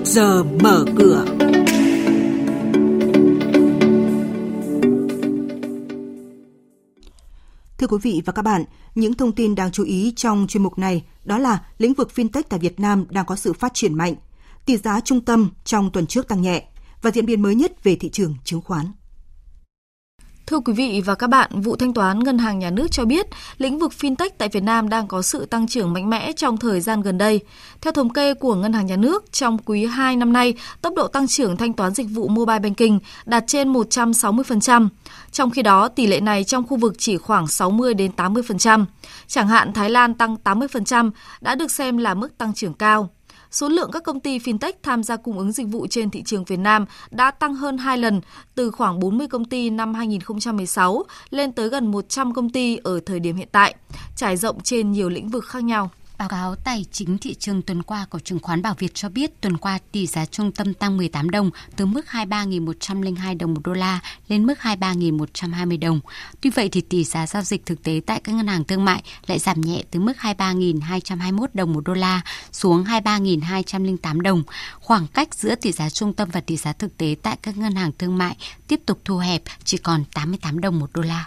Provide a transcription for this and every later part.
trước giờ mở cửa. Thưa quý vị và các bạn, những thông tin đáng chú ý trong chuyên mục này đó là lĩnh vực fintech tại Việt Nam đang có sự phát triển mạnh. Tỷ giá trung tâm trong tuần trước tăng nhẹ và diễn biến mới nhất về thị trường chứng khoán. Thưa quý vị và các bạn, vụ thanh toán ngân hàng nhà nước cho biết lĩnh vực fintech tại Việt Nam đang có sự tăng trưởng mạnh mẽ trong thời gian gần đây. Theo thống kê của ngân hàng nhà nước, trong quý 2 năm nay, tốc độ tăng trưởng thanh toán dịch vụ mobile banking đạt trên 160%. Trong khi đó, tỷ lệ này trong khu vực chỉ khoảng 60 đến 80%. Chẳng hạn Thái Lan tăng 80% đã được xem là mức tăng trưởng cao số lượng các công ty fintech tham gia cung ứng dịch vụ trên thị trường Việt Nam đã tăng hơn 2 lần, từ khoảng 40 công ty năm 2016 lên tới gần 100 công ty ở thời điểm hiện tại, trải rộng trên nhiều lĩnh vực khác nhau. Báo cáo tài chính thị trường tuần qua của chứng khoán Bảo Việt cho biết, tuần qua tỷ giá trung tâm tăng 18 đồng, từ mức 23.102 đồng một đô la lên mức 23.120 đồng. Tuy vậy thì tỷ giá giao dịch thực tế tại các ngân hàng thương mại lại giảm nhẹ từ mức 23.221 đồng một đô la xuống 23.208 đồng. Khoảng cách giữa tỷ giá trung tâm và tỷ giá thực tế tại các ngân hàng thương mại tiếp tục thu hẹp, chỉ còn 88 đồng một đô la.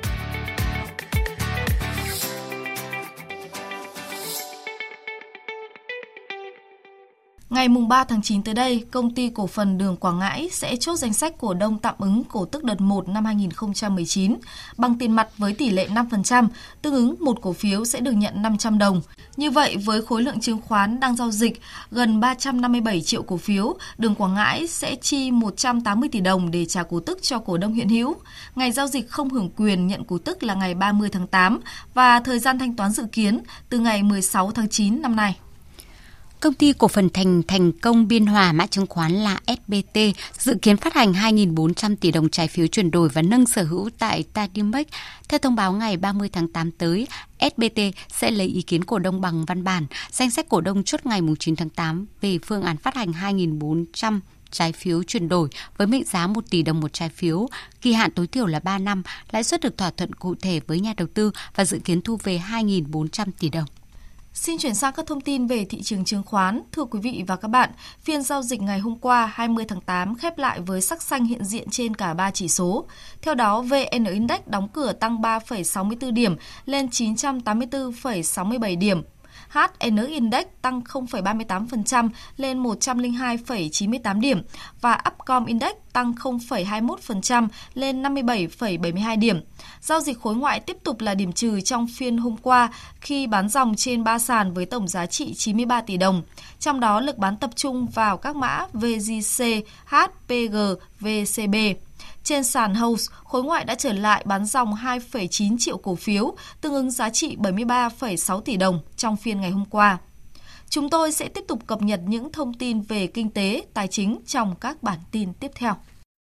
Ngày 3 tháng 9 tới đây, công ty cổ phần Đường Quảng Ngãi sẽ chốt danh sách cổ đông tạm ứng cổ tức đợt 1 năm 2019 bằng tiền mặt với tỷ lệ 5%, tương ứng một cổ phiếu sẽ được nhận 500 đồng. Như vậy, với khối lượng chứng khoán đang giao dịch gần 357 triệu cổ phiếu, Đường Quảng Ngãi sẽ chi 180 tỷ đồng để trả cổ tức cho cổ đông hiện hữu. Ngày giao dịch không hưởng quyền nhận cổ tức là ngày 30 tháng 8 và thời gian thanh toán dự kiến từ ngày 16 tháng 9 năm nay. Công ty cổ phần Thành Thành Công Biên Hòa mã chứng khoán là SBT dự kiến phát hành 2.400 tỷ đồng trái phiếu chuyển đổi và nâng sở hữu tại Tadimex. Theo thông báo ngày 30 tháng 8 tới, SBT sẽ lấy ý kiến cổ đông bằng văn bản, danh sách cổ đông chốt ngày 9 tháng 8 về phương án phát hành 2.400 trái phiếu chuyển đổi với mệnh giá 1 tỷ đồng một trái phiếu, kỳ hạn tối thiểu là 3 năm, lãi suất được thỏa thuận cụ thể với nhà đầu tư và dự kiến thu về 2.400 tỷ đồng. Xin chuyển sang các thông tin về thị trường chứng khoán. Thưa quý vị và các bạn, phiên giao dịch ngày hôm qua 20 tháng 8 khép lại với sắc xanh hiện diện trên cả 3 chỉ số. Theo đó, VN Index đóng cửa tăng 3,64 điểm lên 984,67 điểm. HN Index tăng 0,38% lên 102,98 điểm và Upcom Index tăng 0,21% lên 57,72 điểm. Giao dịch khối ngoại tiếp tục là điểm trừ trong phiên hôm qua khi bán dòng trên 3 sàn với tổng giá trị 93 tỷ đồng. Trong đó lực bán tập trung vào các mã VGC, HPG, VCB. Trên sàn House, khối ngoại đã trở lại bán dòng 2,9 triệu cổ phiếu, tương ứng giá trị 73,6 tỷ đồng trong phiên ngày hôm qua. Chúng tôi sẽ tiếp tục cập nhật những thông tin về kinh tế, tài chính trong các bản tin tiếp theo.